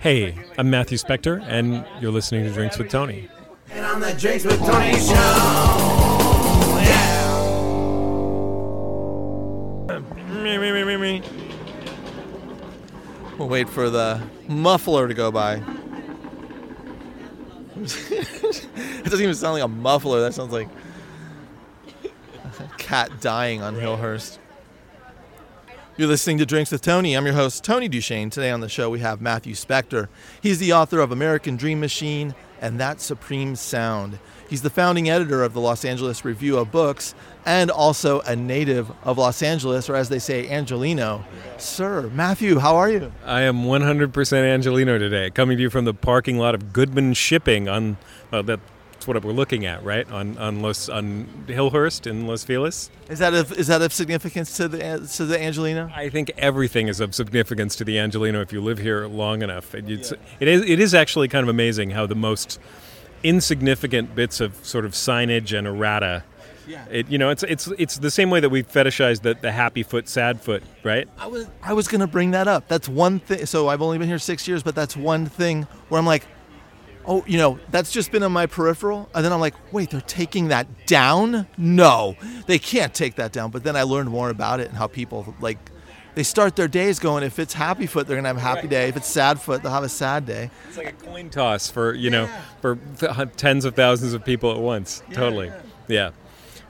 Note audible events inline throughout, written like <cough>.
Hey, I'm Matthew Specktor, and you're listening to Drinks with Tony. And on the Drinks with Tony show. Yeah. Me, me, me, me, me. We'll wait for the muffler to go by. <laughs> it doesn't even sound like a muffler. That sounds like a cat dying on Hillhurst. You're listening to Drinks with Tony. I'm your host, Tony Duchesne. Today on the show, we have Matthew Specktor. He's the author of American Dream Machine and That Summertime Sound. He's the founding editor of the Los Angeles Review of Books and also a native of Los Angeles, or as they say, Angeleno. Sir, Matthew, how are you? I am 100% Angeleno today, coming to you from the parking lot of Goodman Shipping on uh, that's what we're looking at, right? On on Los on Hillhurst in Los Feliz. Is that of, is that of significance to the to the Angeleno? I think everything is of significance to the Angeleno if you live here long enough. It, it's, it is it is actually kind of amazing how the most insignificant bits of sort of signage and errata. Yeah. It, you know, it's it's it's the same way that we fetishize the, the happy foot, sad foot, right? I was I was gonna bring that up. That's one thing. So I've only been here six years, but that's one thing where I'm like, oh, you know, that's just been on my peripheral, and then I'm like, wait, they're taking that down? No, they can't take that down. But then I learned more about it and how people like. They start their days going. If it's happy foot, they're gonna have a happy day. If it's sad foot, they'll have a sad day. It's like a coin toss for you know for th- tens of thousands of people at once. totally, yeah.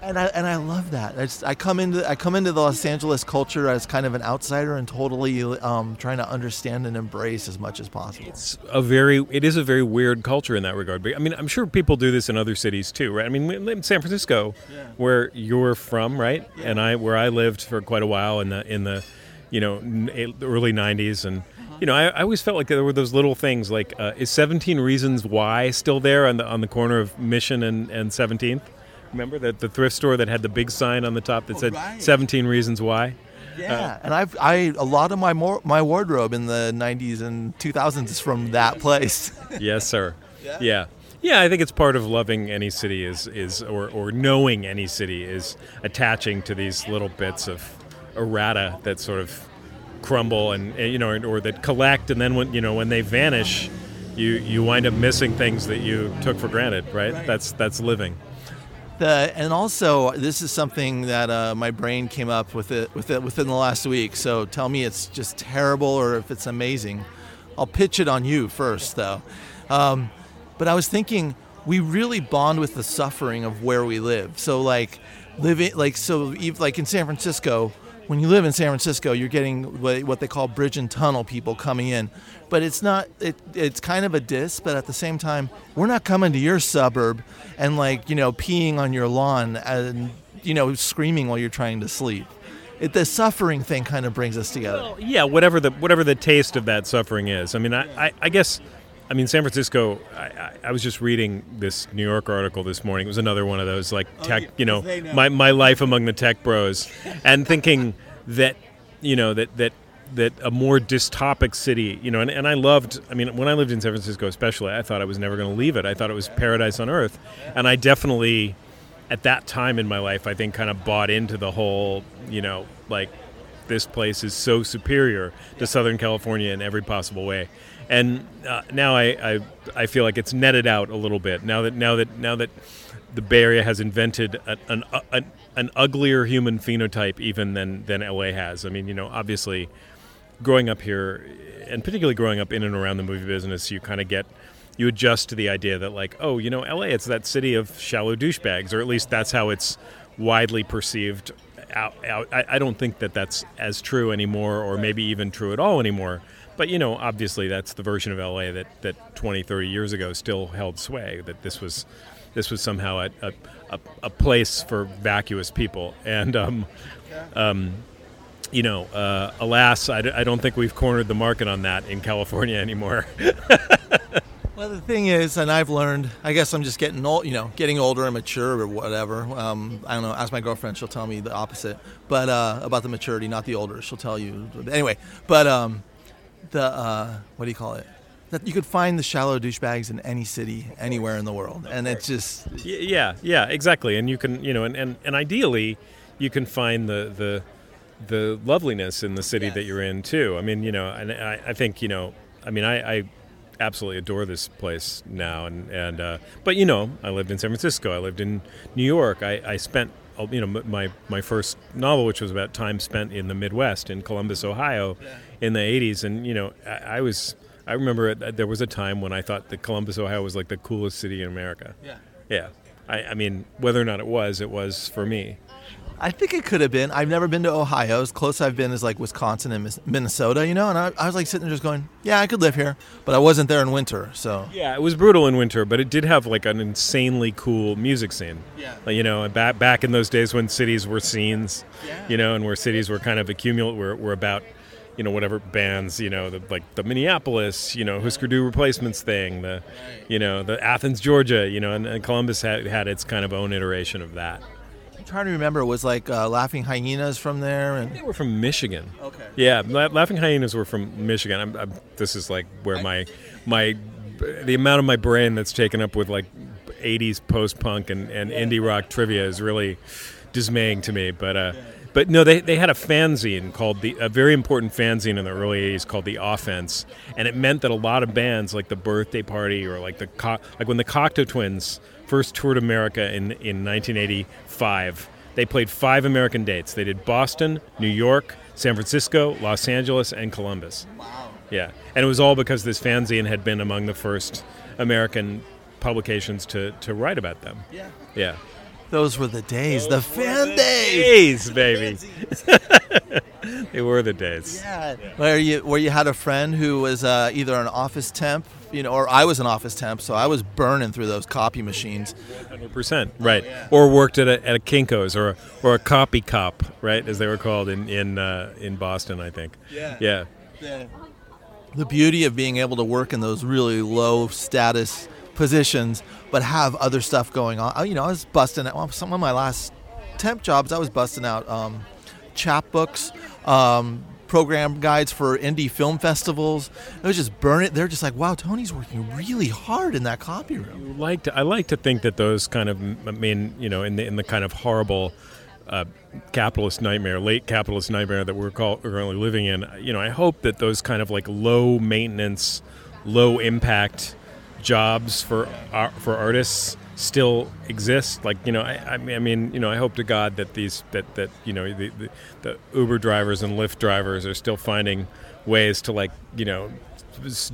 And I and I love that. I, just, I come into I come into the Los Angeles culture as kind of an outsider and totally um, trying to understand and embrace as much as possible. It's a very it is a very weird culture in that regard. But I mean, I'm sure people do this in other cities too, right? I mean, in San Francisco, where you're from, right? And I where I lived for quite a while in the in the you know early 90s and you know, I, I always felt like there were those little things like uh, is 17 Reasons Why still there on the on the corner of Mission and, and 17th? Remember that the thrift store that had the big sign on the top that said right. 17 Reasons Why? Yeah, and I've I a lot of my more, my wardrobe in the '90s and 2000s is from that place. <laughs> yes, sir. Yeah. yeah. I think it's part of loving any city is is or, or knowing any city is attaching to these little bits of errata that sort of crumble and eh, you know or that collect and then when you know when they vanish you you wind up missing things that you took for granted, right? That's that's living. The, and also, this is something that uh, my brain came up with it, with it within the last week. So tell me it's just terrible or if it's amazing. I'll pitch it on you first, though. Um, but I was thinking we really bond with the suffering of where we live. So like living like so like in San Francisco, when you live in San Francisco, you're getting what they call bridge and tunnel people coming in. But it's not it it's kind of a diss, but at the same time, we're not coming to your suburb and like, you know, peeing on your lawn and you know, screaming while you're trying to sleep. It, the suffering thing kind of brings us together. Well, yeah, whatever the whatever the taste of that suffering is. I mean, I, I, I guess, I mean, San Francisco. I, I, I was just reading this New York article this morning. It was another one of those like oh, tech, you know, my my life among the tech bros, and thinking that, you know, that that that a more dystopic city, you know, and, and I loved. I mean, when I lived in San Francisco, especially, I thought I was never going to leave it. I thought it was paradise on earth, and I definitely at that time in my life, I think kind of bought into the whole, you know, like this place is so superior to Southern California in every possible way. And uh, now I, I, I feel like it's netted out a little bit now that now that now that the Bay Area has invented a, an, an an uglier human phenotype even than than LA has. I mean, you know, obviously, growing up here, and particularly growing up in and around the movie business, you kind of get you adjust to the idea that like oh you know la it's that city of shallow douchebags or at least that's how it's widely perceived out, out. I, I don't think that that's as true anymore or maybe even true at all anymore but you know obviously that's the version of la that, that 20 30 years ago still held sway that this was this was somehow a, a, a, place for vacuous people and um, um, you know, uh, alas, I, d- I don't think we've cornered the market on that in California <laughs> anymore. Well, the thing is, and I've learned, I guess I'm just getting old, you know, getting older and mature or whatever. Um, I don't know. Ask my girlfriend; she'll tell me the opposite, but uh, about the maturity, not the older. She'll tell you. Anyway, but um, the uh, what do you call it? That you could find the shallow douchebags in any city, anywhere in the world, and it's just yeah, yeah, exactly. And you can, you know, and, and, and ideally, you can find the the the loveliness in the city that you're in too. I mean, you know, and I, I think you know, I mean, I, I absolutely adore this place now, and and uh, but you know, I lived in San Francisco, I lived in New York, I, I spent you know my my first novel, which was about time spent in the Midwest in Columbus, Ohio, yeah. In the '80s, and you know, I, I was. I remember it, there was a time when I thought that Columbus, Ohio, was like the coolest city in America. Yeah. Yeah. I, I mean, whether or not it was, it was for me. I think it could have been. I've never been to Ohio. As close I've been is like Wisconsin and Minnesota, you know. And I, I, was like sitting there just going, "Yeah, I could live here," but I wasn't there in winter. So yeah, it was brutal in winter, but it did have like an insanely cool music scene. Yeah, like, you know, back back in those days when cities were scenes, yeah. you know, and where cities were kind of accumulate were, were about you know whatever bands you know the, like the Minneapolis you know Husker Du replacements thing the you know the Athens Georgia you know and, and Columbus had, had its kind of own iteration of that I'm trying to remember. Was like uh, Laughing Hyenas from there, and they were from Michigan. Okay. Yeah, La- Laughing Hyenas were from Michigan. I'm, I'm, this is like where my my the amount of my brain that's taken up with like 80s post punk and, and indie rock trivia is really dismaying to me. But uh, but no, they, they had a fanzine called the a very important fanzine in the early '80s called the Offense, and it meant that a lot of bands like the Birthday Party or like the Co- like when the Cocteau Twins first toured America in in 1985, they played five American dates. They did Boston, New York, San Francisco, Los Angeles, and Columbus. Wow. Yeah, and it was all because this fanzine had been among the first American publications to to write about them. Yeah. Yeah. Those were the days, Those the fan the days. days, <laughs> baby. <laughs> they were the days. Yeah. Where you where you had a friend who was uh, either an office temp, you know, or I was an office temp, so I was burning through those copy machines. 100%, right. Oh, yeah. Or worked at a, at a Kinko's or or a copy cop, right, as they were called in in uh, in Boston, I think. Yeah. Yeah. yeah. The beauty of being able to work in those really low status positions, but have other stuff going on. You know, I was busting out well, some of my last temp jobs. I was busting out um, chapbooks, um, program guides for indie film festivals. It was just burn it. They're just like, wow, Tony's working really hard in that copy room. I like to, I like to think that those kind of, I mean, you know, in the in the kind of horrible. Uh, capitalist nightmare, late capitalist nightmare that we're call, currently living in. You know, I hope that those kind of like low maintenance, low impact jobs for uh, for artists still exist. Like you know, I, I, mean, you know, I hope to God that these that that you know the, the, the Uber drivers and Lyft drivers are still finding ways to like you know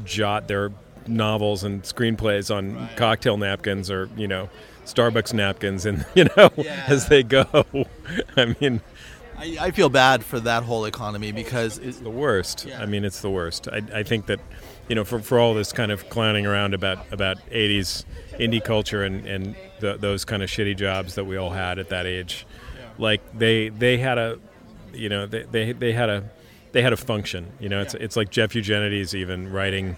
jot their novels and screenplays on right. cocktail napkins or you know Starbucks napkins and <laughs> you know yeah. as they go. <laughs> I mean. I, I, feel bad for that whole economy because it's the worst. Yeah. I mean, it's the worst. I, I think that you know, for, for all this kind of clowning around about, about 80s indie culture and, and the, those kind of shitty jobs that we all had at that age, like they they had a, you know, they, they, they had a they had a function. You know, it's it's like Jeff Eugenides even writing.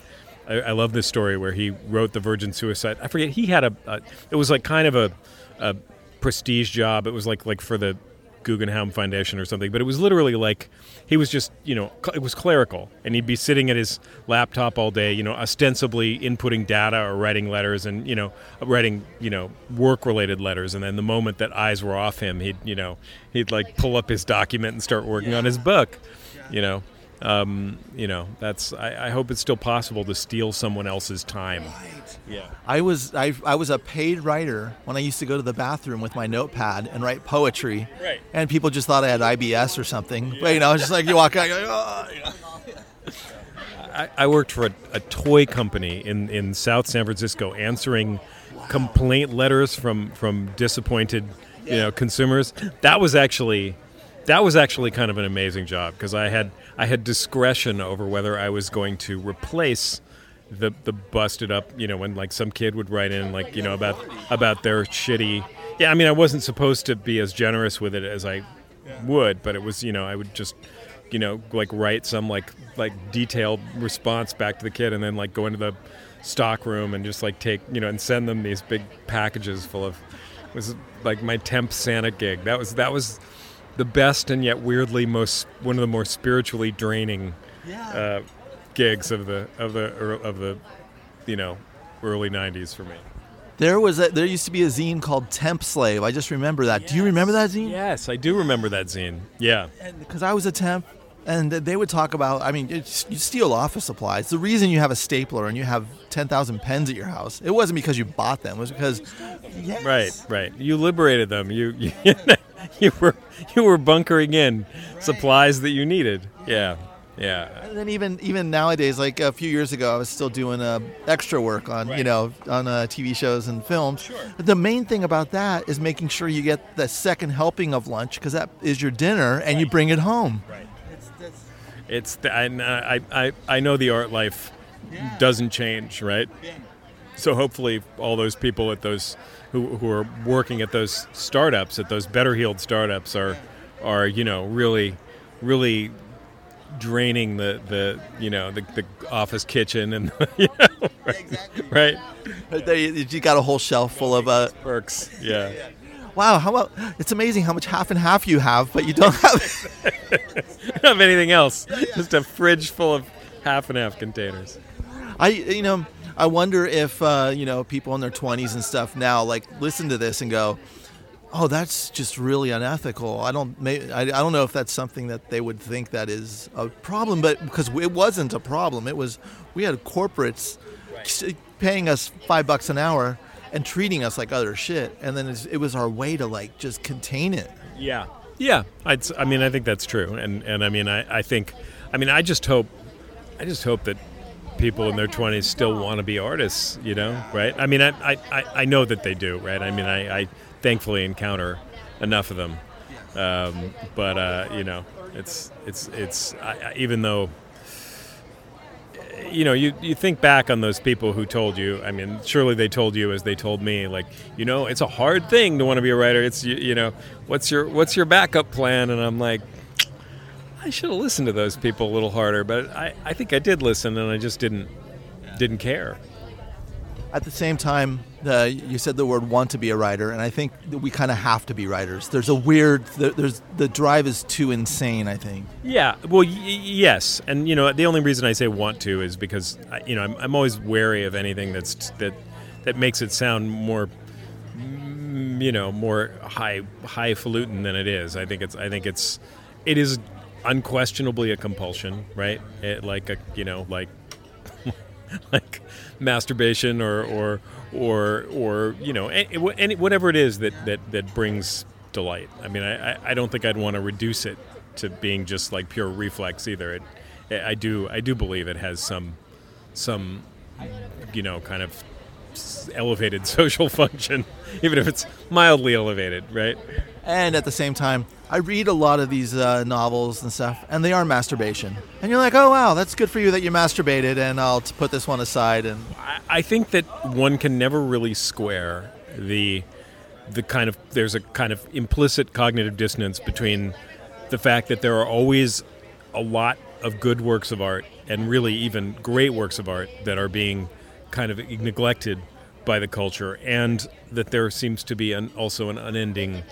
I, I, love this story where he wrote the Virgin Suicide. I forget he had a, a it was like kind of a, a prestige job. It was like like for the Guggenheim Foundation or something, but it was literally like he was just, you know, it was clerical, and he'd be sitting at his laptop all day, you know, ostensibly inputting data or writing letters and, you know, writing, you know, work-related letters, and then the moment that eyes were off him, he'd, you know, he'd like pull up his document and start working yeah. on his book, you know um, you know, that's. I, I, hope it's still possible to steal someone else's time. Right. Yeah. I was I, I was a paid writer when I used to go to the bathroom with my notepad and write poetry. Right. And people just thought I had IBS or something. Yeah. But you know, it's just like you walk out, like, oh, you know. I, I, worked for a, a, toy company in, in South San Francisco, answering wow. complaint letters from from disappointed, yeah. you know, consumers. That was actually that was actually kind of an amazing job because I had I had discretion over whether I was going to replace the the busted up, you know, when like some kid would write in like, you know, about about their shitty Yeah, I mean I wasn't supposed to be as generous with it as I would, but it was, you know, I would just you know, like write some like like detailed response back to the kid and then like go into the stock room and just like take, you know, and send them these big packages full of was like my temp Santa gig. That was that was the best and yet weirdly most one of the more spiritually draining yeah. uh, gigs of the of the of the you know early 90s for me there was a, there used to be a zine called Temp Slave. I just remember that. Yes. Do you remember that zine? Yes, I do remember that zine. Yeah. Because I was a temp, and they would talk about. I mean, you steal office supplies. The reason you have a stapler and you have ten thousand pens at your house, it wasn't because you bought them. It was because, yes. right, right. You liberated them. You <laughs> you, <laughs> you were you were bunkering in right. supplies that you needed. Yeah. Yeah. And then even even nowadays, like a few years ago, I was still doing uh, extra work on right. you know on uh, TV shows and films. Sure. But the main thing about that is making sure you get the second helping of lunch because that is your dinner, and right. you bring it home. Right. It's, it's the, I, I I know the art life yeah. doesn't change, right? Yeah. So hopefully, all those people at those who, who are working at those startups, at those better heeled startups, are are you know really really draining the, the you know the, the office kitchen and <laughs> you know, right, exactly. right? you got a whole shelf full of uh, perks. Yeah. Wow, how about it's amazing how much half and half you have, but you don't <laughs> have don't <laughs> have anything else. Just a fridge full of half and half containers. I you know I wonder if uh, you know people in their 20s and stuff now like listen to this and go, oh, that's just really unethical. I don't, I, I don't know if that's something that they would think that is a problem, but because it wasn't a problem, it was we had corporates right. paying us five bucks an hour and treating us like other shit, and then it was our way to like just contain it. Yeah, yeah. I'd, I mean, I think that's true, and and I mean, I, I think, I mean, I just hope, I just hope that people in their 20s still want to be artists you know right i mean i i, I know that they do right i mean i, I thankfully encounter enough of them. Um, but uh, you know, it's it's it's I, even though you know you you think back on those people who told you. I mean, surely they told you as they told me, like you know, it's a hard thing to want to be a writer. It's you, you know, what's your what's your backup plan? And I'm like. I should have listened to those people a little harder, but I, I think I did listen, and I just didn't didn't care. At the same time, uh, you said the word want to be a writer, and I think we kind of have to be writers. There's a weird, there's the drive is too insane. I think. Yeah. Well, y- yes, and you know the only reason I say want to is because you know I'm, I'm always wary of anything that's that that makes it sound more mm, you know more high highfalutin than it is. I think it's I think it's it is unquestionably a compulsion, right? It, like a you know like <laughs> like masturbation or or or or you know any, whatever it is that, that that brings delight. I mean, I, I don't think I'd want to reduce it to being just like pure reflex either. It, eh, I do I do believe it has some some you know kind of elevated <laughs> social function, even if it's mildly elevated, right? And at the same time, I read a lot of these uh, novels and stuff, and they are masturbation. And you're like, oh wow, that's good for you that you masturbated, and I'll put this one aside. And I think that one can never really square the the kind of there's a kind of implicit cognitive dissonance between the fact that there are always a lot of good works of art and really even great works of art that are being kind of neglected by the culture, and that there seems to be an, also an unending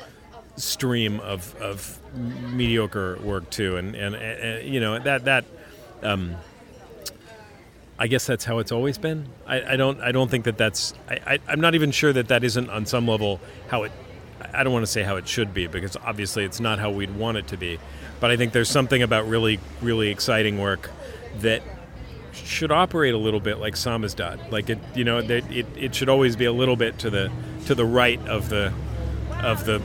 stream of, of mediocre work too, and, and, and you know that that um, I guess that's how it's always been. I, I don't I don't think that that's I, I am not even sure that that isn't on some level how it. I don't want to say how it should be because obviously it's not how we'd want it to be, but I think there's something about really really exciting work that should operate a little bit like samizdat. Like it, you know, it, it, it should always be a little bit to the to the right of the of the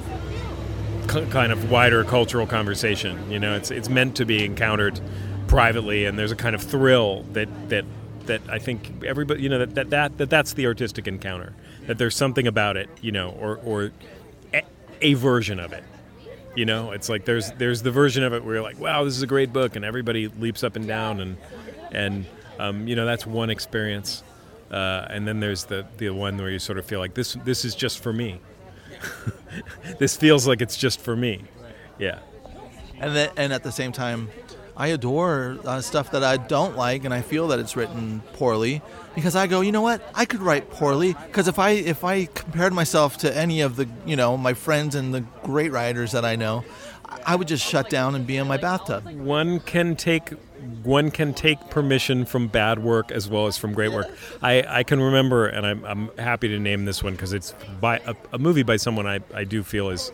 kind of wider cultural conversation. You know, it's it's meant to be encountered privately, and there's a kind of thrill that that that I think everybody, you know, that that, that, that that's the artistic encounter. That there's something about it, you know, or or a, a version of it. You know, it's like there's there's the version of it where you're like, wow, this is a great book, and everybody leaps up and down, and and um, you know that's one experience. Uh, and then there's the the one where you sort of feel like this this is just for me. This feels like it's just for me. Yeah. And then, and at the same time, I adore uh, stuff that I don't like, and I feel that it's written poorly because I go, you know what? I could write poorly because if I if I compared myself to any of the you know my friends and the great writers that I know, I would just shut down and be in my bathtub. One can take one can take permission from bad work as well as from great work. I, I can remember, and I'm, I'm happy to name this one because it's by a, a, movie by someone I, I do feel is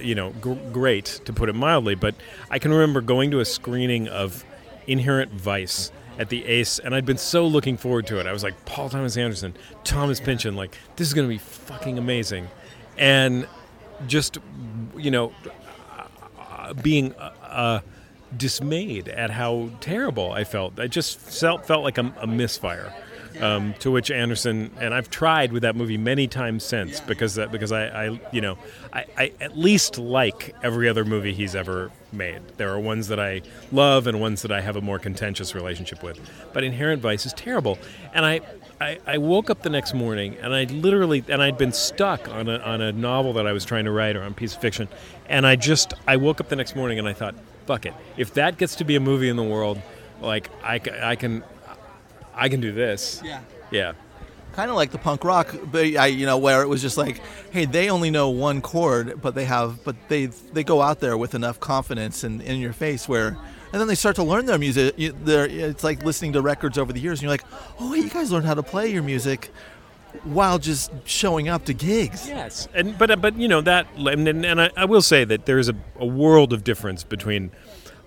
you know, g- great to put it mildly. But I can remember going to a screening of Inherent Vice at the Ace, and I'd been so looking forward to it. I was like, Paul Thomas Anderson, Thomas Pynchon, like this is going to be fucking amazing, and just you know, uh, being uh, uh, dismayed at how terrible I felt. I just felt felt like a, a misfire. Um, to which Anderson and I've tried with that movie many times since because that because I, I you know I, I at least like every other movie he's ever made. There are ones that I love and ones that I have a more contentious relationship with. But Inherent Vice is terrible, and I. I, I woke up the next morning and I literally and I'd been stuck on a, on a novel that I was trying to write or on a piece of fiction and I just I woke up the next morning and I thought fuck it if that gets to be a movie in the world like I, I can I can do this. Yeah. Yeah. Kind of like the punk rock, but I, you know, where it was just like, hey, they only know one chord, but they have, but they they go out there with enough confidence and in your face where, and then they start to learn their music. You, they're, it's like listening to records over the years, and you're like, oh, wait, you guys learned how to play your music while just showing up to gigs. Yes, and but uh, but you know that, and, and I, I will say that there is a, a world of difference between,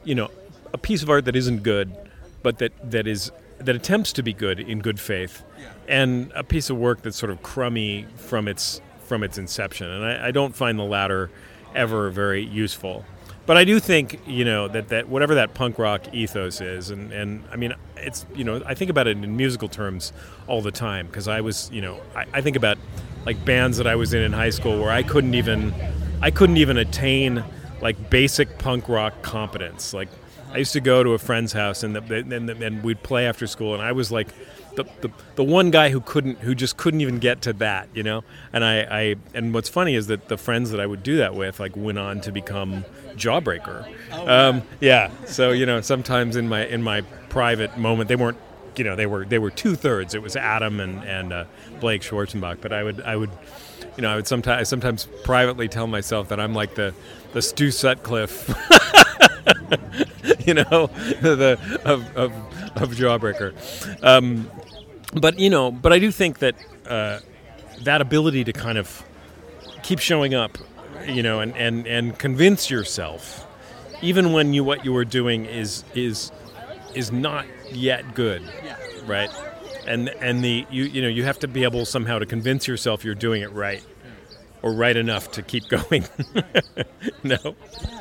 you know, a piece of art that isn't good, but that that is that attempts to be good in good faith, and a piece of work that's sort of crummy from its from its inception. And I, I don't find the latter ever very useful. But I do think you know that, that whatever that punk rock ethos is, and, and I mean it's you know I think about it in musical terms all the time because I was you know I, I think about like bands that I was in in high school where I couldn't even I couldn't even attain like basic punk rock competence. Like I used to go to a friend's house and, the, and, and we'd play after school, and I was like the, the, the one guy who couldn't who just couldn't even get to that, you know. And I, I and what's funny is that the friends that I would do that with like went on to become Jawbreaker. Um, yeah. So you know sometimes in my in my private moment they weren't you know they were they were two thirds. It was Adam and and uh, Blake Schwarzenbach, but I would I would you know I would sometimes I sometimes privately tell myself that I'm like the the Stu Sutcliffe. <laughs> you know, <laughs> the of, of, of Jawbreaker. Um, but you know, but I do think that uh, that ability to kind of keep showing up, you know, and, and, and convince yourself, even when you what you are doing is is is not yet good, right? And and the you you know you have to be able somehow to convince yourself you're doing it right or right enough to keep <laughs> going. no.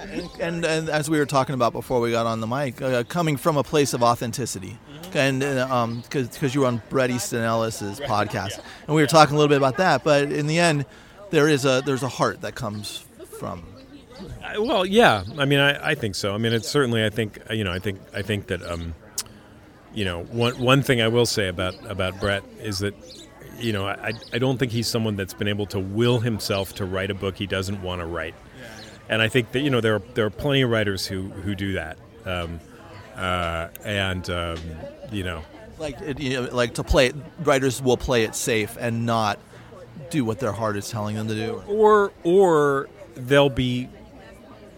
And, and, and, as we were talking about before we got on the mic, uh, coming from a place of authenticity. And because uh, um, you were on Bret Easton Ellis's podcast, and we were talking a little bit about that. But in the end, there is a there's a heart that comes from. Well, yeah. I mean, I, I think so. I mean, it's certainly. I think you know. I think I think that. Um, you know, one one thing I will say about about Bret is that you know, I, I don't think he's someone that's been able to will himself to write a book he doesn't want to write. And I think that you know there are there are plenty of writers who who do that, um, uh, and um, you know, like you know, like to play it, writers will play it safe and not do what their heart is telling them to do, or or they'll be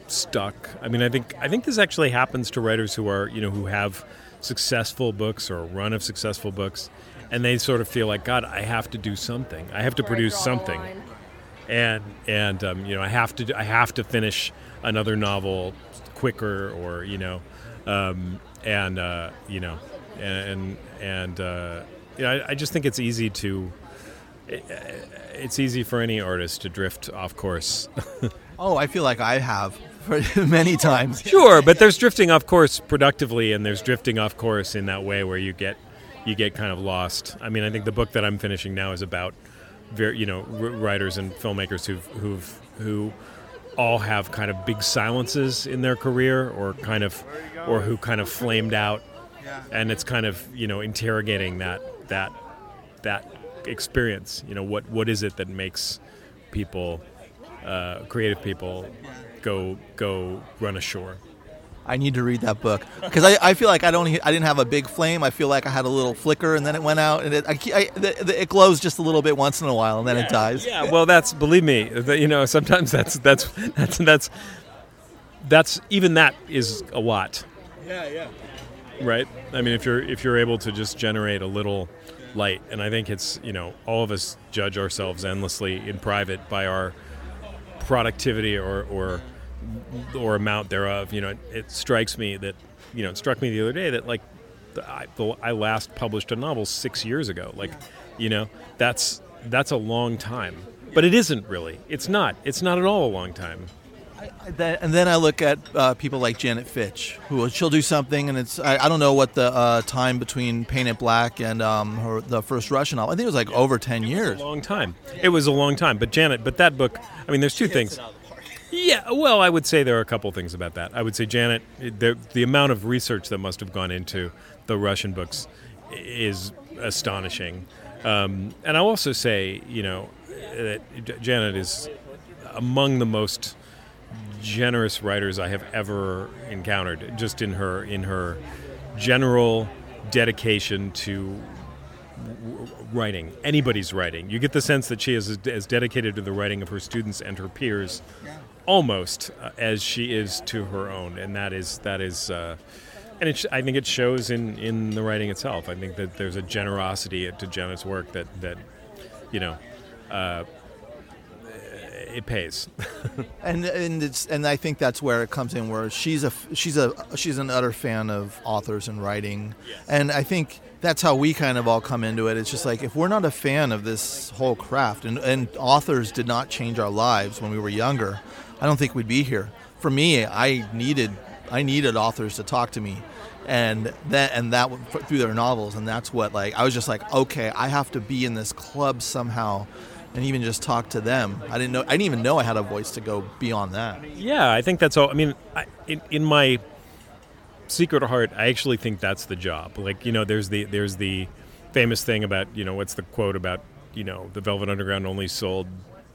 stuck. I mean, I think I think this actually happens to writers who are you know who have successful books or a run of successful books and they sort of feel like God, I have to do something. I have to produce something, and and um, you know I have to I have to finish another novel quicker, or you know, um, and uh, you know, and and uh, you know I, I just think it's easy to. it's easy for any artist to drift off course. <laughs> oh, I feel like I have <laughs> many times. Sure, but there's drifting off course productively, and there's drifting off course in that way where you get you get kind of lost. I mean, I think the book that I'm finishing now is about, very, you know, writers and filmmakers who've who've who all have kind of big silences in their career, or kind of, or who kind of flamed out, and it's kind of you know interrogating that that that experience. You know, what what is it that makes people, uh, creative people, go go run ashore? I need to read that book because I, I feel like I don't I didn't have a big flame. I feel like I had a little flicker and then it went out and it I, I, it glows just a little bit once in a while and then yeah, it dies. Yeah, well, that's believe me, you know sometimes that's that's <laughs> that's that's that's even that is a lot. Yeah, yeah. Right. I mean, if you're if you're able to just generate a little light, and I think it's you know all of us judge ourselves endlessly in private by our productivity or or or amount thereof. You know, it, it strikes me that you know it struck me the other day that like the, I, the, I last published a novel six years ago. Like, you know, that's that's a long time, but it isn't really. It's not. It's not at all a long time. And then I look at uh, people like Janet Fitch, who she'll do something, and it's I, I don't know what the uh, time between Paint Black and um, her, the first Russian novel. I think it was like over ten years. a long time. It was a long time. But Janet, but that book. I mean, there's two things. Yeah, well, I would say there are a couple things about that. I would say Janet, the, the amount of research that must have gone into the Russian books is astonishing. Um, and I'll also say, you know, that Janet is among the most generous writers I have ever encountered. Just in her in her general dedication to writing, anybody's writing. You get the sense that she is as dedicated to the writing of her students and her peers, almost uh, as she is to her own, and that is that is. Uh, and it, I think it shows in, in the writing itself. I think that there's a generosity to Jenna's work that, that you know, uh, it pays. <laughs> and and it's and I think that's where it comes in, where she's a she's a she's an utter fan of authors and writing, yes. and I think that's how we kind of all come into it. It's just like if we're not a fan of this whole craft, and, and authors did not change our lives when we were younger, I don't think we'd be here. For me, I needed I needed authors to talk to me, and that and that through their novels, and that's what like I was just like, okay, I have to be in this club somehow, and even just talk to them. I didn't know I didn't even know I had a voice to go beyond that. Yeah, I think that's all. I mean, I, in, in my secret heart, I actually think that's the job. Like you know, there's the there's the famous thing about you know what's the quote about you know the Velvet Underground only sold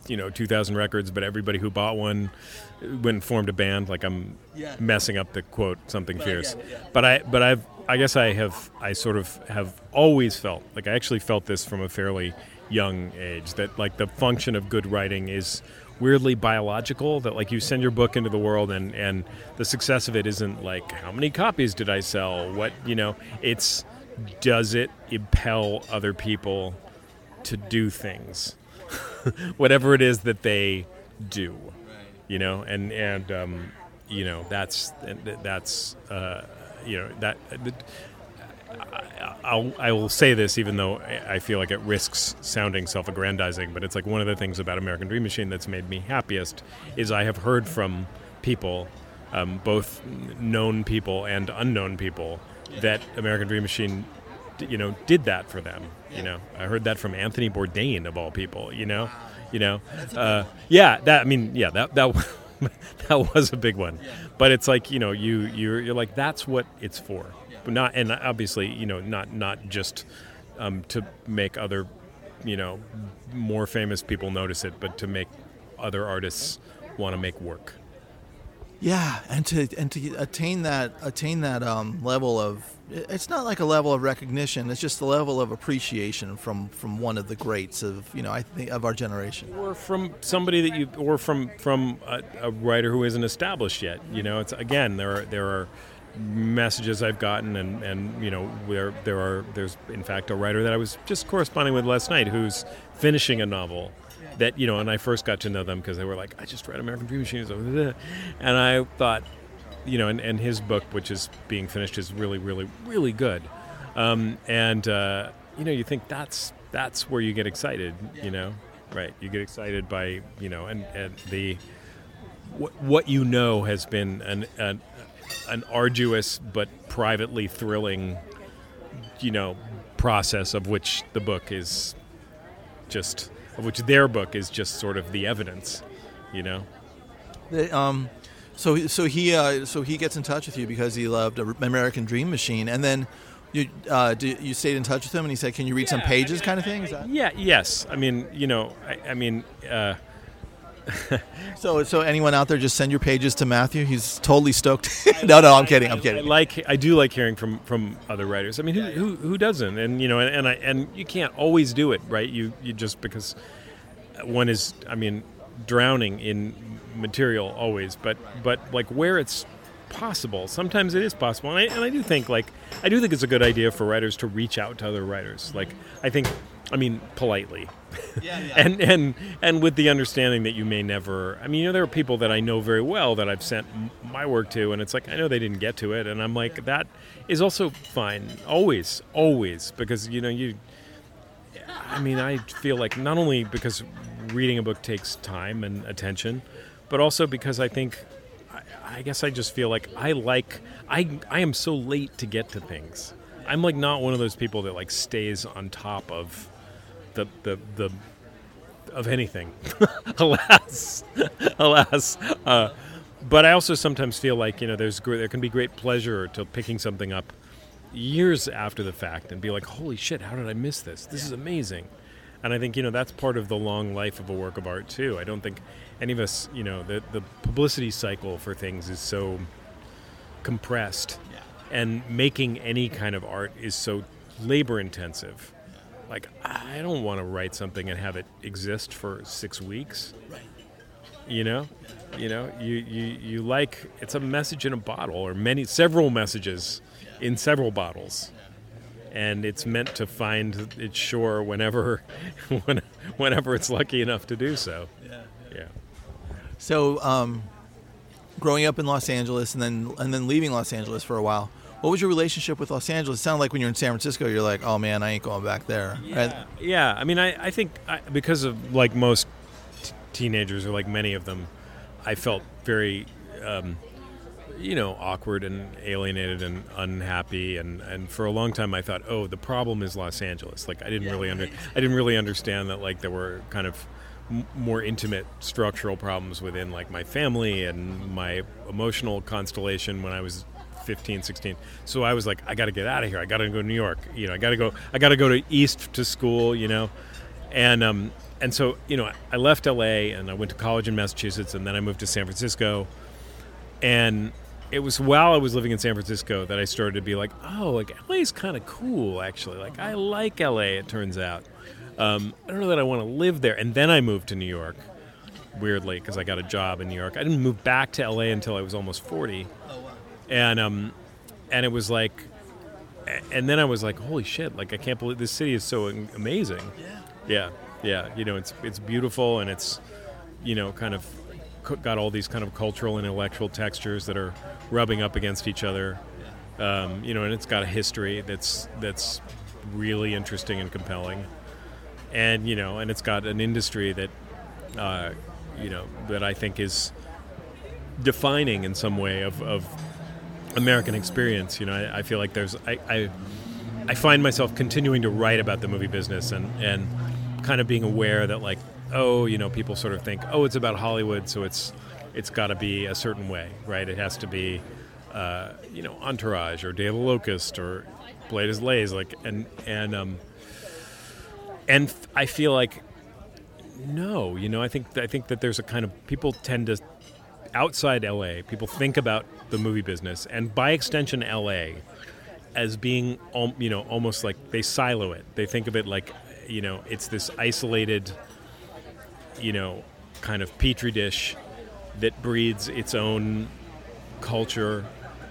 you know 2,000 records, but everybody who bought one uh, went and formed a band. Like I'm yeah. messing up the quote something but fierce, it, yeah. but I but I've I guess I have I sort of have always felt like I actually felt this from a fairly young age that like the function of good writing is weirdly biological that like you send your book into the world and and the success of it isn't like how many copies did I sell what you know it's does it impel other people to do things <laughs> whatever it is that they do, you know, and and um, you know that's that's uh, you know that. I'll, I will say this even though I feel like it risks sounding self-aggrandizing, but it's like one of the things about American Dream Machine that's made me happiest is I have heard from people, um, both known people and unknown people, that American Dream Machine you know, did that for them. You know, I heard that from Anthony Bourdain of all people. You know, you know, uh, yeah. That I mean, yeah. That that <laughs> that was a big one. But it's like you know, you you're, you're like that's what it's for. But not and obviously you know not not just um, to make other you know more famous people notice it, but to make other artists want to make work. Yeah, and to and to attain that attain that um, level of it's not like a level of recognition. It's just a level of appreciation from from one of the greats of you know I think of our generation, or from somebody that you, or from from a, a writer who isn't established yet. You know, it's again there are there are messages I've gotten, and, and you know where there are there's in fact a writer that I was just corresponding with last night who's finishing a novel that you know, and I first got to know them because they were like, I just read American Dream Machines, <laughs> and I thought, you know, and, and his book, which is being finished, is really, really, really good, um, and uh, you know, you think that's that's where you get excited, you know, right? You get excited by you know, and and the what, what you know has been an, an an arduous but privately thrilling, you know, process of which the book is just of which their book is just sort of the evidence, you know. The, um, so so he uh, so he gets in touch with you because he loved American Dream Machine, and then you uh, do, you stayed in touch with him, and he said, "Can you read yeah, some pages?" I mean, kind of thing. I, yeah. Yes. I mean, you know, I, I mean. Uh, <laughs> so, so anyone out there, just send your pages to Matthew. He's totally stoked. <laughs> no, no, I'm kidding. I'm kidding. I like, I do like hearing from from other writers. I mean, who who, who doesn't? And you know, and, and I and you can't always do it, right? You you just because one is, I mean, drowning in material always, but but like where it's possible, sometimes it is possible, and I, and I do think like I do think it's a good idea for writers to reach out to other writers. Like I think I mean, politely. Yeah, <laughs> yeah. and and and with the understanding that you may never i mean you know there are people that i know very well that i've sent my work to and it's like i know they didn't get to it and i'm like that is also fine always always because you know you i mean i feel like not only because reading a book takes time and attention but also because i think i, I guess i just feel like i like i i am so late to get to things i'm like not one of those people that like stays on top of the the the of anything, <laughs> alas, <laughs> alas. Uh, but I also sometimes feel like you know there's gr- there can be great pleasure to picking something up years after the fact and be like, holy shit, how did I miss this? This is amazing. And I think you know that's part of the long life of a work of art too. I don't think any of us, you know, the the publicity cycle for things is so compressed, and making any kind of art is so labor intensive like I don't want to write something and have it exist for six weeks. Right. You know, you know, you, you you like it's a message in a bottle or many several messages in several bottles, and it's meant to find its shore whenever, <laughs> when, whenever it's lucky enough to do so. Yeah. Yeah. So, um, growing up in Los Angeles and then and then leaving Los Angeles for a while, what was your relationship with Los Angeles? It sounded like when you're in San Francisco, you're like, oh man, I ain't going back there. Right? Yeah, I mean, I, I think I, because of like most t- teenagers, or like many of them, I felt very, um, you know, awkward and alienated and unhappy, and, and for a long time I thought, oh, the problem is Los Angeles. Like I didn't really under, I didn't really understand that like there were kind of m- more intimate structural problems within like my family and my emotional constellation when I was 15 16 so i was like i got to get out of here. I got to go to new york. You know i got to go i got to go to east to school you know? And um and so you know i left la and i went to college in massachusetts and then i moved to san francisco. And it was while i was living in san francisco that i started to be like oh like la is kind of cool actually. Like i like la it turns out. Um, i don't know that i want to live there. And then i moved to new york weirdly because i got a job in new york. I didn't move back to la until i was almost 40 and um, and it was like, and then I was like, holy shit! Like I can't believe this city is so amazing. Yeah. Yeah, yeah. You know, it's it's beautiful and it's, you know, kind of got all these kind of cultural and intellectual textures that are rubbing up against each other. Um, you know, and it's got a history that's that's really interesting and compelling, and you know, and it's got an industry that, uh, you know, that I think is defining in some way of, of American experience. You know, I, I feel like there's I, I, I find myself continuing to write about the movie business and and kind of being aware that like oh you know people sort of think oh it's about Hollywood so it's it's got to be a certain way right it has to be uh, you know Entourage or Day of the Locust or Blade as Lays like and and um and I feel like no you know I think I think that there's a kind of people tend to outside LA, people think about the movie business, and by extension, LA, as being, you know, almost like they silo it. They think of it like, you know, it's this isolated, you know, kind of petri dish that breeds its own culture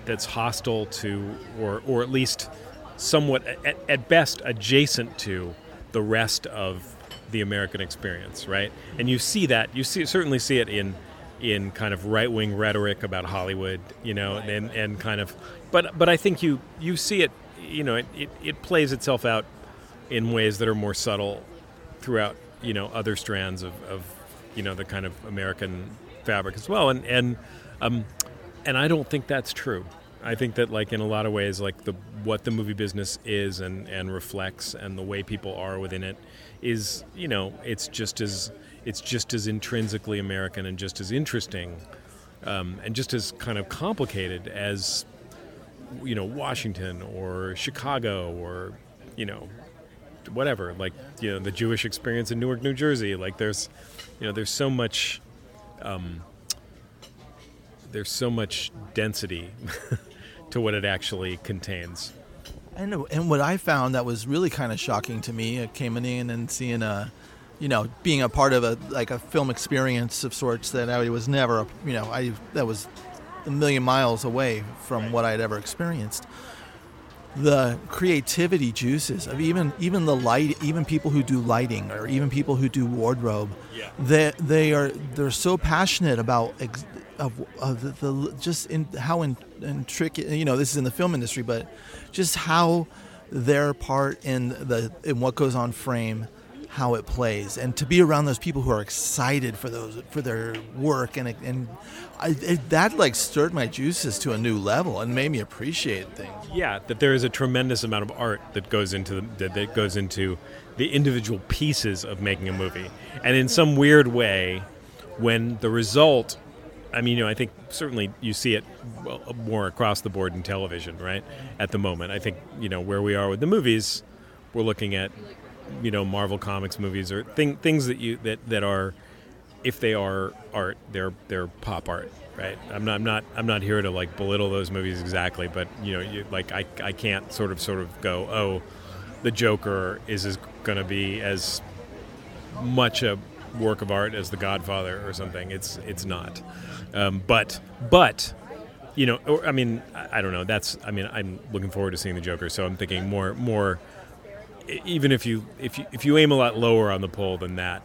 that's hostile to, or or at least somewhat, at, at best, adjacent to the rest of the American experience, right? And you see that you see certainly see it in in kind of right wing rhetoric about Hollywood, you know, right. and, and kind of, but but I think you you see it, you know, it, it, it, plays itself out in ways that are more subtle throughout, you know, other strands of, of you know the kind of American fabric as well, and and um, and I don't think that's true. I think that like in a lot of ways, like the what the movie business is and and reflects, and the way people are within it, is you know it's just as it's just as intrinsically American and just as interesting um, and just as kind of complicated as you know Washington or Chicago or you know whatever like you know the Jewish experience in Newark, New Jersey. Like there's you know there's so much um, there's so much density <laughs> to what it actually contains. And and what I found that was really kind of shocking to me, uh, coming in and seeing a you know, being a part of a like a film experience of sorts that I was never, you know, I that was a million miles away from what I had ever experienced. the creativity juices of even even the light even people who do lighting or even people who do wardrobe Yeah. they they are they're so passionate about ex, of, of the, the just in how in, intricate you know this is in the film industry but just how their part in the in what goes on frame how it plays and to be around those people who are excited for those for their work and and I, it, that like stirred my juices to a new level and made me appreciate things. Yeah, that there is a tremendous amount of art that goes into the, that, that goes into the individual pieces of making a movie, and in some weird way, when the result, I mean, you know, I think certainly you see it more across the board in television, right? At the moment, I think you know where we are with the movies, we're looking at you know Marvel Comics movies or thing, things that you that that are if they are art, they're they're pop art, right? I'm not I'm not I'm not here to like belittle those movies exactly, but you know, you, like I I can't sort of sort of go, oh, the Joker is is going to be as much a work of art as The Godfather or something. It's it's not, um, but but you know, or, I mean, I, I don't know. That's I mean, I'm looking forward to seeing the Joker, so I'm thinking more more. Even if you if you if you aim a lot lower on the pole than that,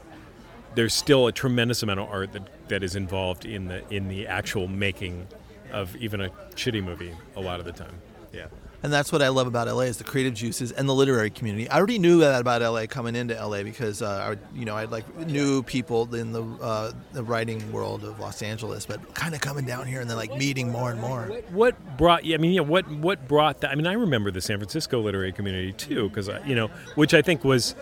there's still a tremendous amount of art that, that is involved in the in the actual making of even a shitty movie a lot of the time. Yeah. And that's what I love about LA is the creative juices and the literary community. I already knew that about LA coming into LA because uh, I, you know I like knew people in the uh, the writing world of Los Angeles, but kind of coming down here and then like meeting more and more. What brought you? I mean, yeah. What what brought that? I mean, I remember the San Francisco literary community too, because you know, which I think was,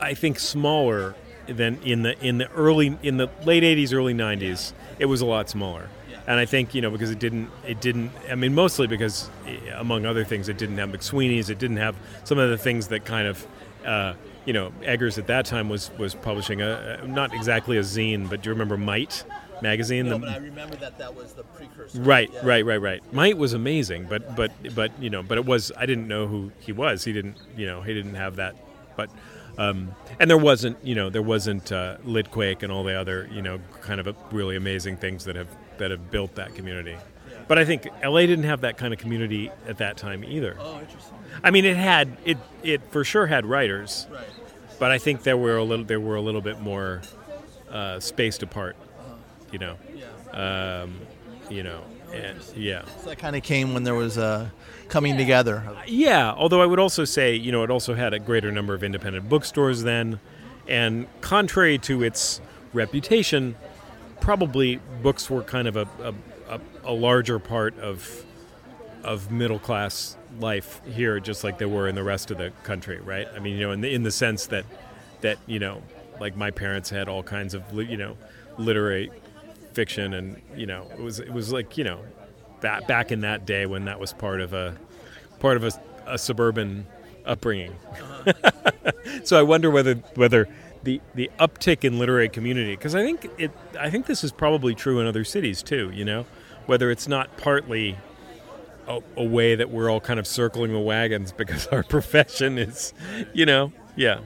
I think smaller than in the in the early in the late '80s, early '90s. It was a lot smaller, and I think you know because it didn't it didn't. I mean, mostly because eh, among other things, it didn't have McSweeney's. It didn't have some of the things that kind of. Uh, you know, Eggers at that time was was publishing a, a not exactly a zine, but do you remember Might magazine? The- remember that that was the precursor. Right, right, right, right. Might was amazing, but but but you know, but it was I didn't know who he was. He didn't, you know, he didn't have that. But um, and there wasn't, you know, there wasn't uh, Litquake and all the other, you know, kind of really amazing things that have that have built that community. But I think LA didn't have that kind of community at that time either. Oh, interesting. I mean, it had it it for sure had writers, Right. but I think there were a little there were a little bit more uh, spaced apart, you know, Yeah. um, you know, and yeah. So that kind of came when there was a coming together. Yeah, although I would also say, you know, it also had a greater number of independent bookstores then, and contrary to its reputation, probably books were kind of a, a, a, larger part of of middle class life here, just like they were in the rest of the country, right? I mean, you know, in the in the sense that that you know, like my parents had all kinds of you know literary fiction, and you know, it was it was like you know, back back in that day when that was part of a part of a, a suburban upbringing. Uh-huh. <laughs> so I wonder whether whether the the uptick in literary community because I think it I think this is probably true in other cities too. You know, whether it's not partly a, a way that we're all kind of circling the wagons <laughs> because our profession is, you know, yeah,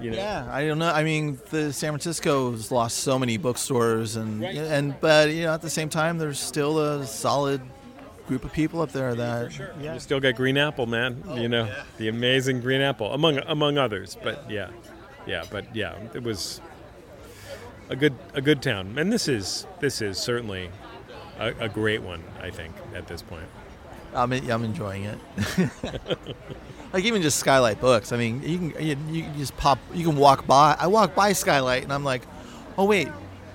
you know. Yeah, I don't know. I mean, the San Francisco's lost so many bookstores, and Right. and but you know, at the same time, there's still a solid group of people up there that yeah. You still got Green Apple, man. Oh, you know, the amazing Green Apple, among among others. But yeah, yeah, but yeah, it was a good a good town, and this is this is certainly a, a great one. I think at this point. I'm I'm enjoying it. <laughs> like even just Skylight Books. I mean, you can you, you can just pop. You can walk by. I walk by Skylight, and I'm like, oh wait.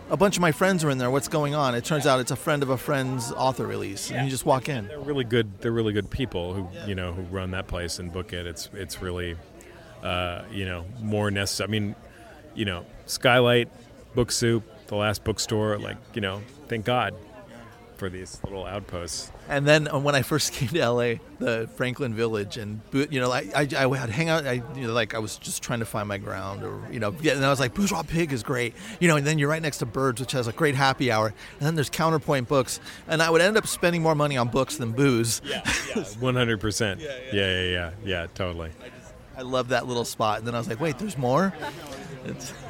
A bunch of my friends are in there. What's going on? It turns out it's a friend of a friend's author release, and you just walk in. They're really good. They're really good people who you know who run that place and book it. It's it's really uh, you know more necessary. I mean, you know, Skylight, Book Soup, the last bookstore. Like you know, thank God for these little outposts. And then uh, when I first <laughs> came to LA, the Franklin Village, and you know, I, I, I would hang out. I, you know, like I was just trying to find my ground, or you know, and I was like, Bourgeois Pig is great, you know. And then you're right next to Birds, which has a great happy hour, and then there's Counterpoint Books, and I would end up spending more money on books than booze. Yeah, one hundred percent. <laughs> Yeah, yeah, yeah, yeah, totally. I love that little spot. And then I was like, wait, there's more. It's, <laughs>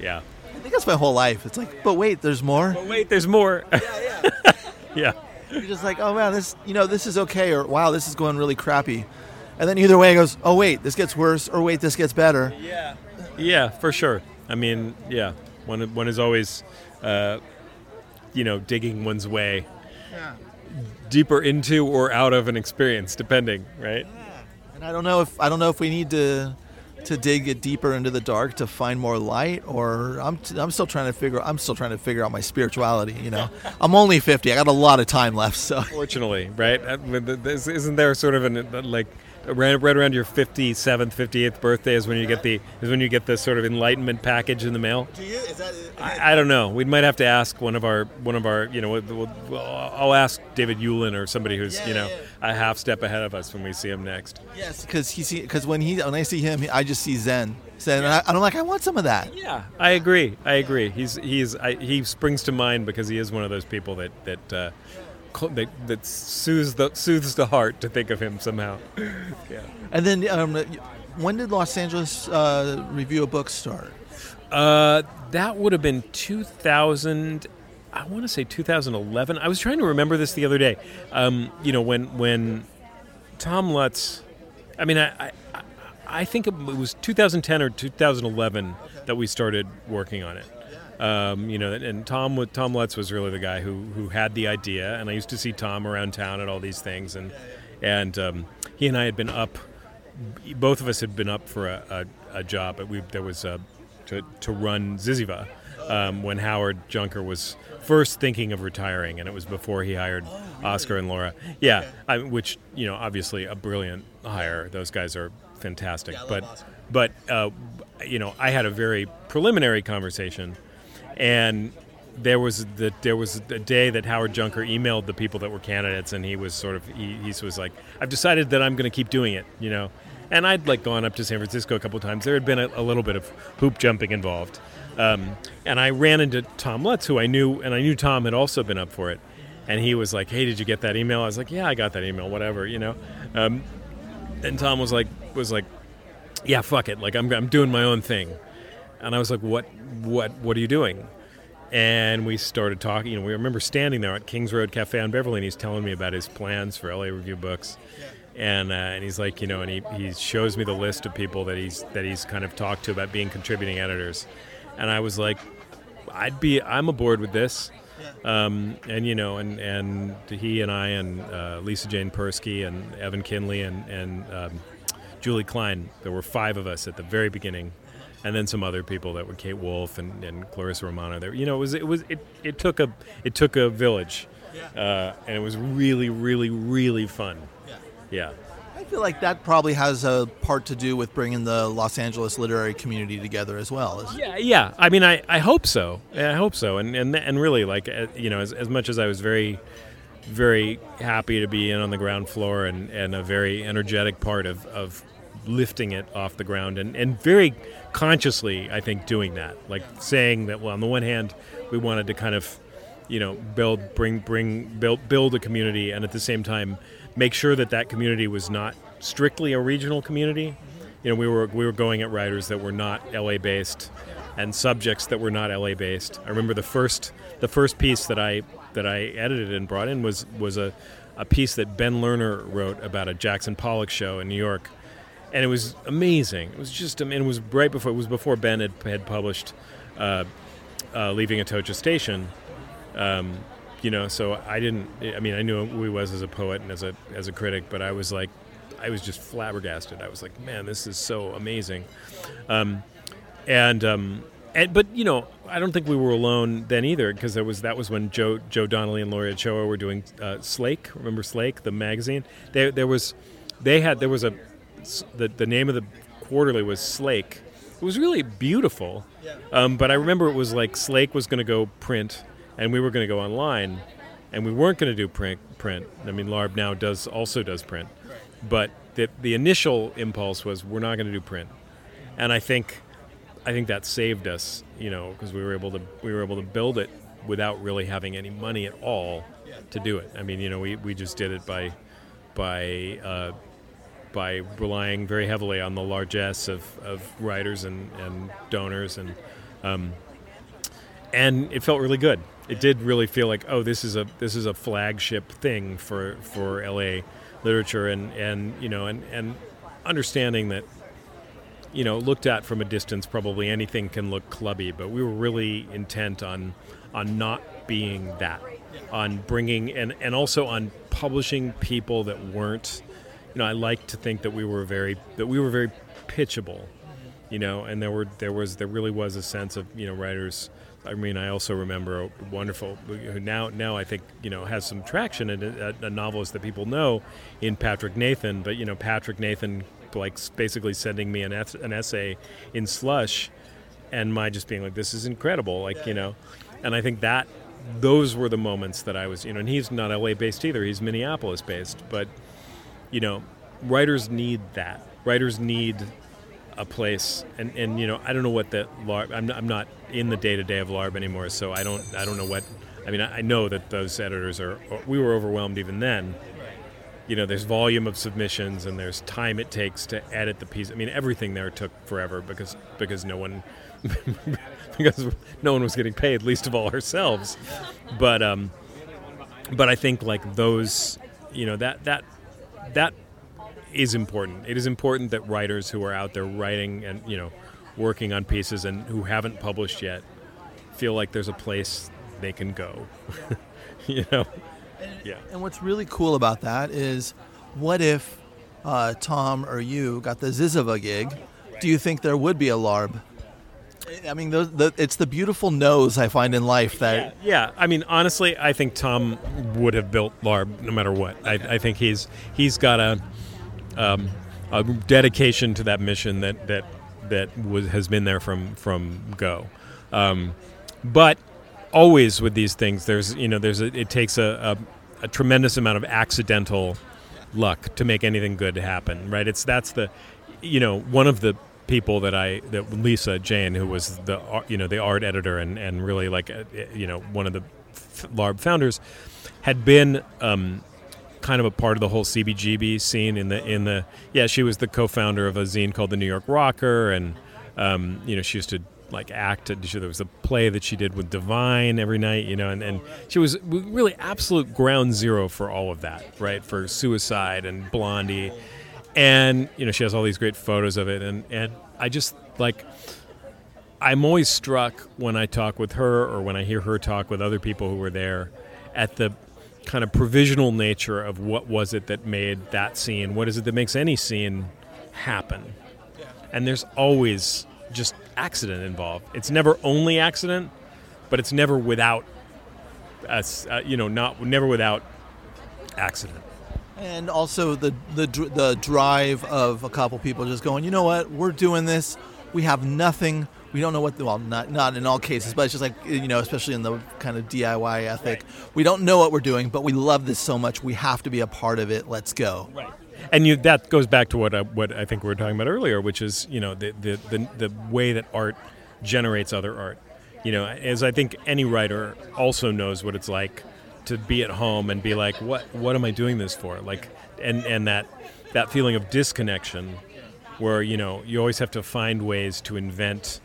Yeah. I think that's my whole life. It's like, but wait, there's more. But wait, there's more. <laughs> Yeah, yeah. yeah. You're just like, oh man, this you know this is okay, or wow, this is going really crappy, and then either way it goes, oh wait, this gets worse, or wait, this gets better. Yeah. Yeah, for sure. I mean, yeah, one one is always, uh, you know, digging one's way Yeah. deeper into or out of an experience, depending, right? And I don't know if I don't know if we need to to dig it deeper into the dark to find more light, or I'm t- I'm still trying to figure I'm still trying to figure out my spirituality. You know, <laughs> I'm only 50. I got a lot of time left, so Fortunately, right? Uh, but th- this- Isn't there sort of an uh, like around, right around your fifty seventh, fifty eighth birthday is when you get the is when you get the sort of enlightenment package in the mail? Do you? Is that? I, I don't know. We might have to ask one of our one of our you know we'll, we'll, I'll ask David Ulin or somebody who's Yeah, you know yeah, a half step ahead of us when we see him next. Yes, because he see because when he when I see him, I just see Zen. Zen, and, I, I'm like, I want some of that. Yeah, I agree. I agree. He's he's I, he springs to mind because he is one of those people that that uh, that, that soothes the soothes the heart to think of him somehow. <laughs> yeah. And then, um, when did Los Angeles uh, Review of Books start? Uh, that would have been 2000. I want to say 2011. I was trying to remember this the other day. Um, you know, when when Tom Lutz. I mean, I, I I think it was 2010 or 2011 that we started working on it. Um, you know, and Tom wa- Tom Lutz was really the guy who who had the idea, and I used to see Tom around town at all these things, and and um, he and I had been up. Both of us had been up for a, a, a job, but we there was a, to to run Zyzzyva um, when Howard Junker was first thinking of retiring, and it was before he hired Oscar and Laura. Yeah, I, which you know, obviously a brilliant hire. Those guys are fantastic, but but uh, you know, I had a very preliminary conversation and there was the there was a day that Howard Junker emailed the people that were candidates, and he was sort of he, he was like, "I've decided that I'm going to keep doing it," you know. And I'd like gone up to San Francisco a couple times. There had been a, a little bit of hoop jumping involved, um, and I ran into Tom Lutz, who I knew, and I knew Tom had also been up for it. And he was like, "Hey, did you get that email?" I was like, "Yeah, I got that email. Whatever, you know." Um, and Tom was like, "Was like, yeah, fuck it. Like, I'm I'm doing my own thing." And I was like, "What? What? What are you doing?" And we started talking. You know, we remember standing there at Kings Road Cafe on Beverly, and he's telling me about his plans for LA Review Books. And uh, and he's like, you know, and he, he shows me the list of people that he's that he's kind of talked to about being contributing editors. And I was like, I'd be, I'm aboard with this. Um, and you know, and and he and I and uh, Lisa Jane Persky and Evan Kindley and and um, Julie Klein. There were five of us at the very beginning, and then some other people that were Kate Wolf and, and Clarissa Romano. There, you know, it was it was it, it took a it took a village, uh, and it was really really really fun. Yeah. I feel like that probably has a part to do with bringing the Los Angeles literary community together as well. Yeah, yeah. I mean, I, I hope so. I hope so. And and and really, like uh, you know, as, as much as I was very, very happy to be in on the ground floor and, and a very energetic part of, of lifting it off the ground and, and very consciously, I think, doing that. Like saying that, well, on the one hand, we wanted to kind of, you know, build, bring, bring, build, build a community, and at the same time, make sure that that community was not strictly a regional community. You know, we were we were going at writers that were not LA based, and subjects that were not LA based. I remember the first the first piece that I that I edited and brought in was was a, a piece that Ben Lerner wrote about a Jackson Pollock show in New York, and it was amazing. It was just I mean, it was right before it was before Ben had had published uh, uh, Leaving Atocha Station. Um, you know, so I didn't. I mean, I knew who he was as a poet and as a as a critic, but I was like, I was just flabbergasted. I was like, man, this is so amazing. Um, and um, and but you know, I don't think we were alone then either because there was that was when Joe Joe Donnelly and Laurie Ochoa were doing uh, Slake. Remember Slake, the magazine? There there was they had there was a the the name of the quarterly was Slake. It was really beautiful, um, but I remember it was like Slake was going to go print, and we were going to go online, and we weren't going to do print. Print. I mean, Larb now does also does print, but the the initial impulse was we're not going to do print, and I think I think that saved us, you know, because we were able to we were able to build it without really having any money at all to do it. I mean, you know, we, we just did it by by uh, by relying very heavily on the largesse of, of writers and, and donors and um, and it felt really good. It did really feel like, oh, this is a this is a flagship thing for for LA literature, and and you know, and and understanding that you know, looked at from a distance, probably anything can look clubby, but we were really intent on on not being that, on bringing and and also on publishing people that weren't. You know, I like to think that we were very that we were very pitchable, you know, and there were there was there really was a sense of you know writers. I mean, I also remember a wonderful who now now I think you know has some traction and a, a novelist that people know in Patrick Nathan. But you know, Patrick Nathan like basically sending me an, an essay in slush and my just being like this is incredible like you know and i think that those were the moments that i was you know and he's not la based either he's minneapolis based but you know writers need that writers need a place and and you know i don't know what the larb i'm, I'm not in the day-to-day of larb anymore so i don't i don't know what i mean I know that those editors are we were overwhelmed even then you know, there's volume of submissions and there's time it takes to edit the piece. I mean, everything there took forever because because no one <laughs> because no one was getting paid, least of all ourselves. But um, but I think like those, you know, that that that is important. It is important that writers who are out there writing and you know working on pieces and who haven't published yet feel like there's a place they can go. <laughs> you know. Yeah. And what's really cool about that is, what if uh, Tom or you got the Zyzzyva gig? Do you think there would be a LARB? I mean, the, the, it's the beautiful nose I find in life that. Yeah, yeah, I mean, honestly, I think Tom would have built LARB no matter what. I, I think he's he's got a um, a dedication to that mission that that that was has been there from from go. Um, but always with these things, there's you know there's a, it takes a, a, a tremendous amount of accidental luck to make anything good happen, right? It's that's the you know one of the people that I that Lisa Jane, who was the you know the art editor and and really like uh, you know one of the LARB founders, had been. Um, kind of a part of the whole CBGB scene in the in the yeah she was the co-founder of a zine called the New York Rocker and um, you know she used to like act. There was a play that she did with Divine every night, you know, and, and she was really absolute ground zero for all of that, right? For Suicide and Blondie, and you know she has all these great photos of it, and and I just like. I'm always struck when I talk with her or when I hear her talk with other people who were there at the kind of provisional nature of what was it that made that scene, what is it that makes any scene happen. And there's always just accident involved. It's never only accident, but it's never without us. Uh, you know, not never without accident. And also the the the drive of a couple people just going, you know what, we're doing this. We have nothing. We don't know what. Well, not not in all cases, but it's just like you know, especially in the kind of DIY ethic. Right. We don't know what we're doing, but we love this so much. We have to be a part of it. Let's go. Right and you, that goes back to what uh, what I think we were talking about earlier, which is you know the, the the the way that art generates other art. You know, as I think any writer also knows what it's like to be at home and be like, what what am I doing this for? Like, and and that that feeling of disconnection, where you know you always have to find ways to invent,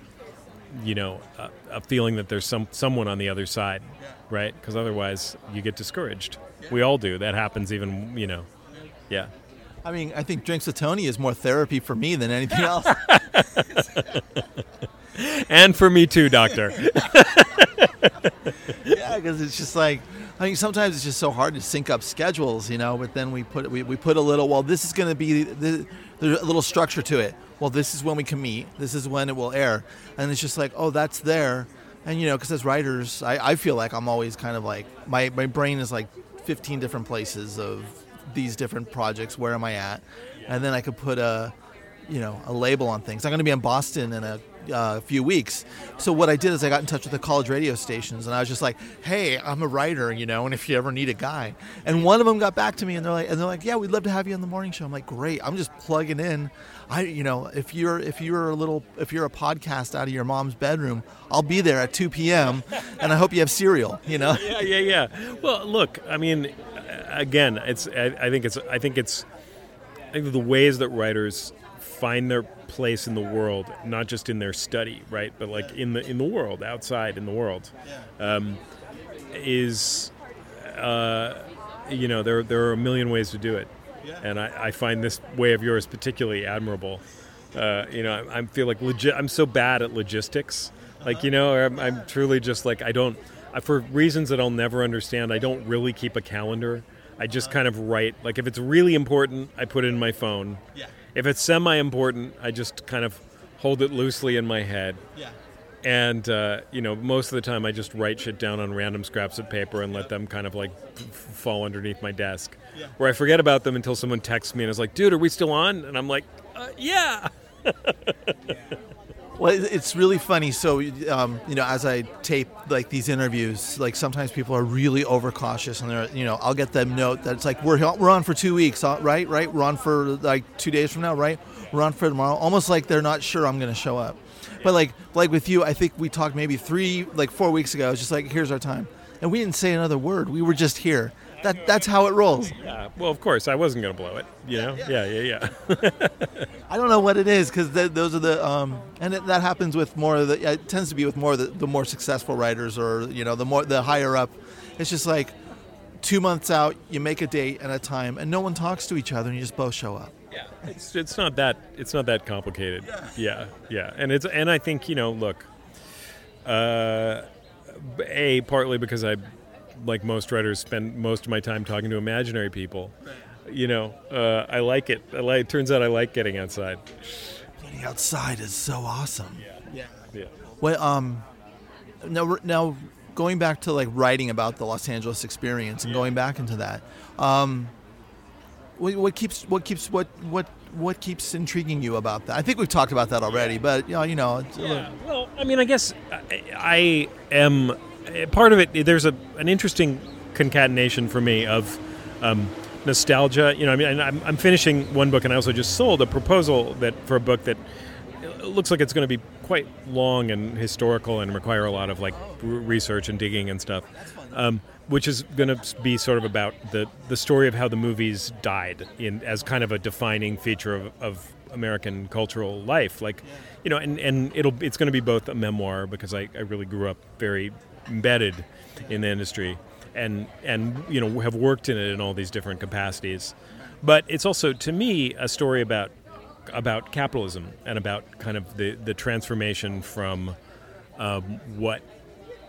you know, a, a feeling that there's some someone on the other side, right? Because otherwise you get discouraged. We all do. That happens even you know, yeah. I mean, I think Drinks with Tony is more therapy for me than anything <laughs> else. and for me too, doctor. <laughs> because it's just like I mean, sometimes it's just so hard to sync up schedules, you know. But then we put we, we put a little. Well, this is going to be the, there's a little structure to it. Well, this is when we can meet. This is when it will air, and it's just like, oh, that's there. And you know, because as writers, I, I feel like I'm always kind of like my my brain is like 15 different places of these different projects. Where am I at? And then I could put a, you know, a label on things. I'm going to be in Boston in a uh, few weeks. So what I did is I got in touch with the college radio stations, and I was just like, "Hey, I'm a writer, you know, and if you ever need a guy." And one of them got back to me, and they're like, "And they're like, yeah, we'd love to have you on the morning show." I'm like, "Great! I'm just plugging in. I, you know, if you're if you're a little if you're a podcast out of your mom's bedroom, I'll be there at 2 p.m. and I hope you have cereal. You know." Yeah, yeah, yeah. Well, look, I mean, again, it's I, I think it's I think it's I think the ways that writers find their place in the world, not just in their study, right, but like in the in the world, outside in the world, um, is, uh, you know, there there are a million ways to do it, and I, I find this way of yours particularly admirable. Uh, you know, I, I feel like legit. I'm so bad at logistics, like you know, I'm, I'm truly just like I don't, I, for reasons that I'll never understand. I don't really keep a calendar. I just kind of write. Like if it's really important, I put it in my phone. Yeah. If it's semi-important, I just kind of hold it loosely in my head. Yeah. And uh, you know, most of the time, I just write shit down on random scraps of paper and let them kind of like f- fall underneath my desk, Yeah. where I forget about them until someone texts me and is like, "Dude, are we still on?" And I'm like, uh, "Yeah." <laughs> Well, it's really funny. So, um, you know, as I tape like these interviews, like sometimes people are really overcautious, and they're, you know, I'll get them note that it's like we're we're on for two weeks, uh, right? Right? We're on for like two days from now, right? We're on for tomorrow. Almost like they're not sure I'm going to show up. But like like with you, I think we talked maybe three like four weeks ago. It's just like here's our time, and we didn't say another word. We were just here. That that's how it rolls. Yeah. Well, of course, I wasn't gonna blow it. You know? Yeah, yeah, yeah. <laughs> I don't know what it is because those are the um, and it, that happens with more of the. It tends to be with more of the, the more successful writers or you know the more the higher up. It's just like two months out, you make a date and a time, and no one talks to each other, and you just both show up. Yeah, it's it's not that it's not that complicated. Yeah, yeah, and it's and I think you know, look, uh, a partly because I, like most writers, spend most of my time talking to imaginary people. You know, uh, I like it. I like. It turns out I like getting outside. Getting outside is so awesome. Yeah. Yeah. Well, um, now now going back to like writing about the Los Angeles experience and going back into that, um, what, what keeps what keeps what what what keeps intriguing you about that? I think we've talked about that already, but you know, you know, it's a little- Yeah. Well, I mean, I guess I, I am part of it. There's a an interesting concatenation for me of um, nostalgia. You know, I mean, I'm, I'm finishing one book, and I also just sold a proposal that for a book that looks like it's going to be quite long and historical and require a lot of like r- research and digging and stuff. Um, which is going to be sort of about the, the story of how the movies died in as kind of a defining feature of, of American cultural life. Like, you know, and, and it'll it's going to be both a memoir because I, I really grew up very embedded in the industry and and you know have worked in it in all these different capacities. But it's also to me a story about about capitalism and about kind of the, the transformation from um, what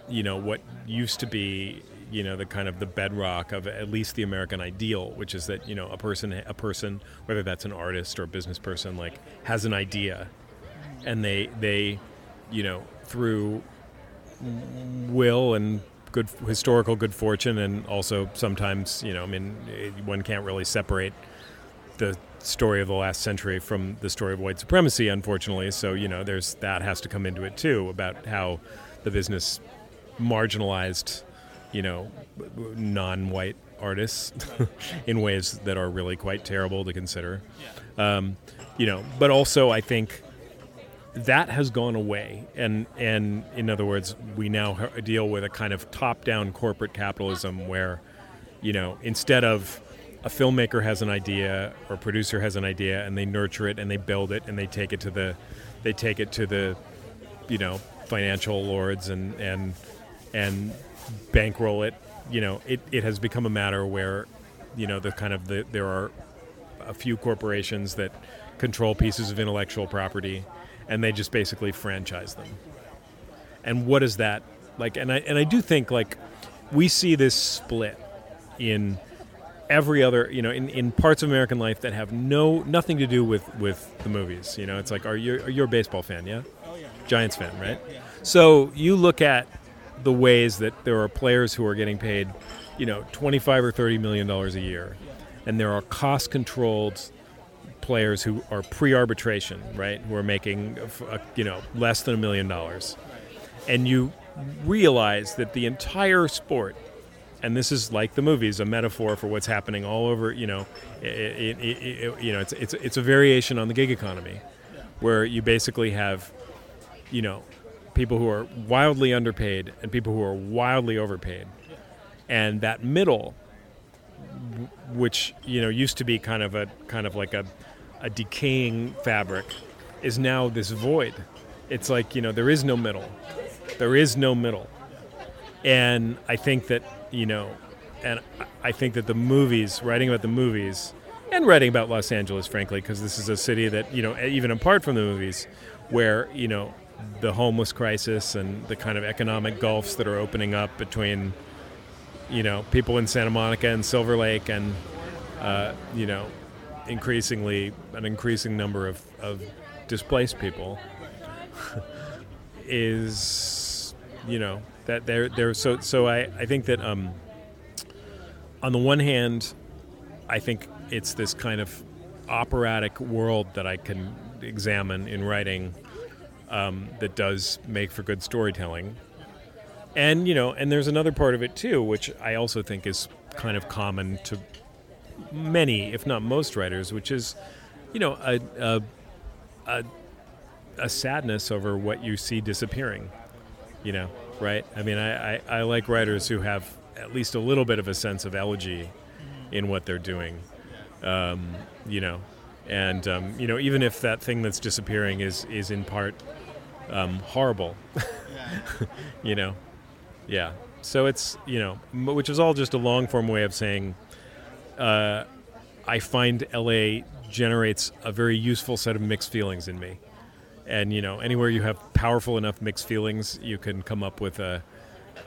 you know what used to be you know the kind of the bedrock of at least the American ideal, which is that you know a person a person whether that's an artist or a business person like has an idea, and they they you know through will and good historical good fortune and also sometimes you know I mean one can't really separate the story of the last century from the story of white supremacy, unfortunately. So you know, there's that has to come into it too about how the business marginalized, you know, non-white artists <laughs> in ways that are really quite terrible to consider. Um, you know, but also I think that has gone away, and and in other words, we now deal with a kind of top-down corporate capitalism where, you know, instead of a filmmaker has an idea or a producer has an idea and they nurture it and they build it and they take it to the they take it to the you know financial lords and and and bankroll it you know it, it has become a matter where you know the kind of the there are a few corporations that control pieces of intellectual property and they just basically franchise them. And what is that? Like and I and I do think like we see this split in every other you know in, in parts of American life that have no nothing to do with with the movies you know? It's like are you are you a baseball fan yeah? Oh, Giants fan right? So you look at the ways that there are players who are getting paid you know 25 or 30 million dollars a year and there are cost controlled players who are pre-arbitration right who are making uh, you know less than a million dollars and you realize that the entire sport and this is like the movies, a metaphor for what's happening all over. You know, it, it, it, you know, it's it's it's a variation on the gig economy, where you basically have, you know, people who are wildly underpaid and people who are wildly overpaid, and that middle, which you know used to be kind of a kind of like a a decaying fabric is now this void. It's like, you know, there is no middle. There is no middle. And I think that, you know, and I think that the movies, writing about the movies, and writing about Los Angeles, frankly, because this is a city that, you know, even apart from the movies, where, you know, the homeless crisis and the kind of economic gulfs that are opening up between, you know, people in Santa Monica and Silver Lake and, uh, you know, increasingly an increasing number of, of displaced people <laughs> is, you know, that they're, they're so, so I, I think that, um, on the one hand, I think it's this kind of operatic world that I can examine in writing um, that does make for good storytelling. And you know, and there's another part of it too, which I also think is kind of common to many, if not most writers, which is, you know, a a, a, a sadness over what you see disappearing. You know, right? I mean, I, I, I like writers who have at least a little bit of a sense of elegy in what they're doing. Um, you know, and um, you know, even if that thing that's disappearing is is in part um, horrible, <laughs> you know, yeah. So it's you know, which is all just a long form way of saying, uh, I find LA generates a very useful set of mixed feelings in me, and you know, anywhere you have powerful enough mixed feelings, you can come up with a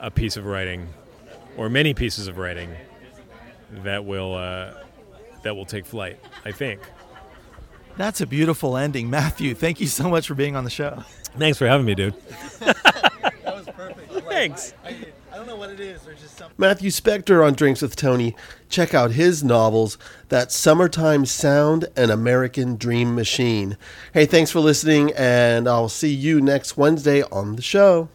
a piece of writing, or many pieces of writing that will uh, that will take flight. I think. That's a beautiful ending, <laughs> Matthew. Thank you so much for being on the show. Thanks for having me, dude. <laughs> that was perfect. Thanks. Don't know what it is. Just something. Matthew Specktor on Drinks with Tony. Check out his novels, That Summertime Sound and American Dream Machine. Hey, thanks for listening, and I'll see you next Wednesday on the show.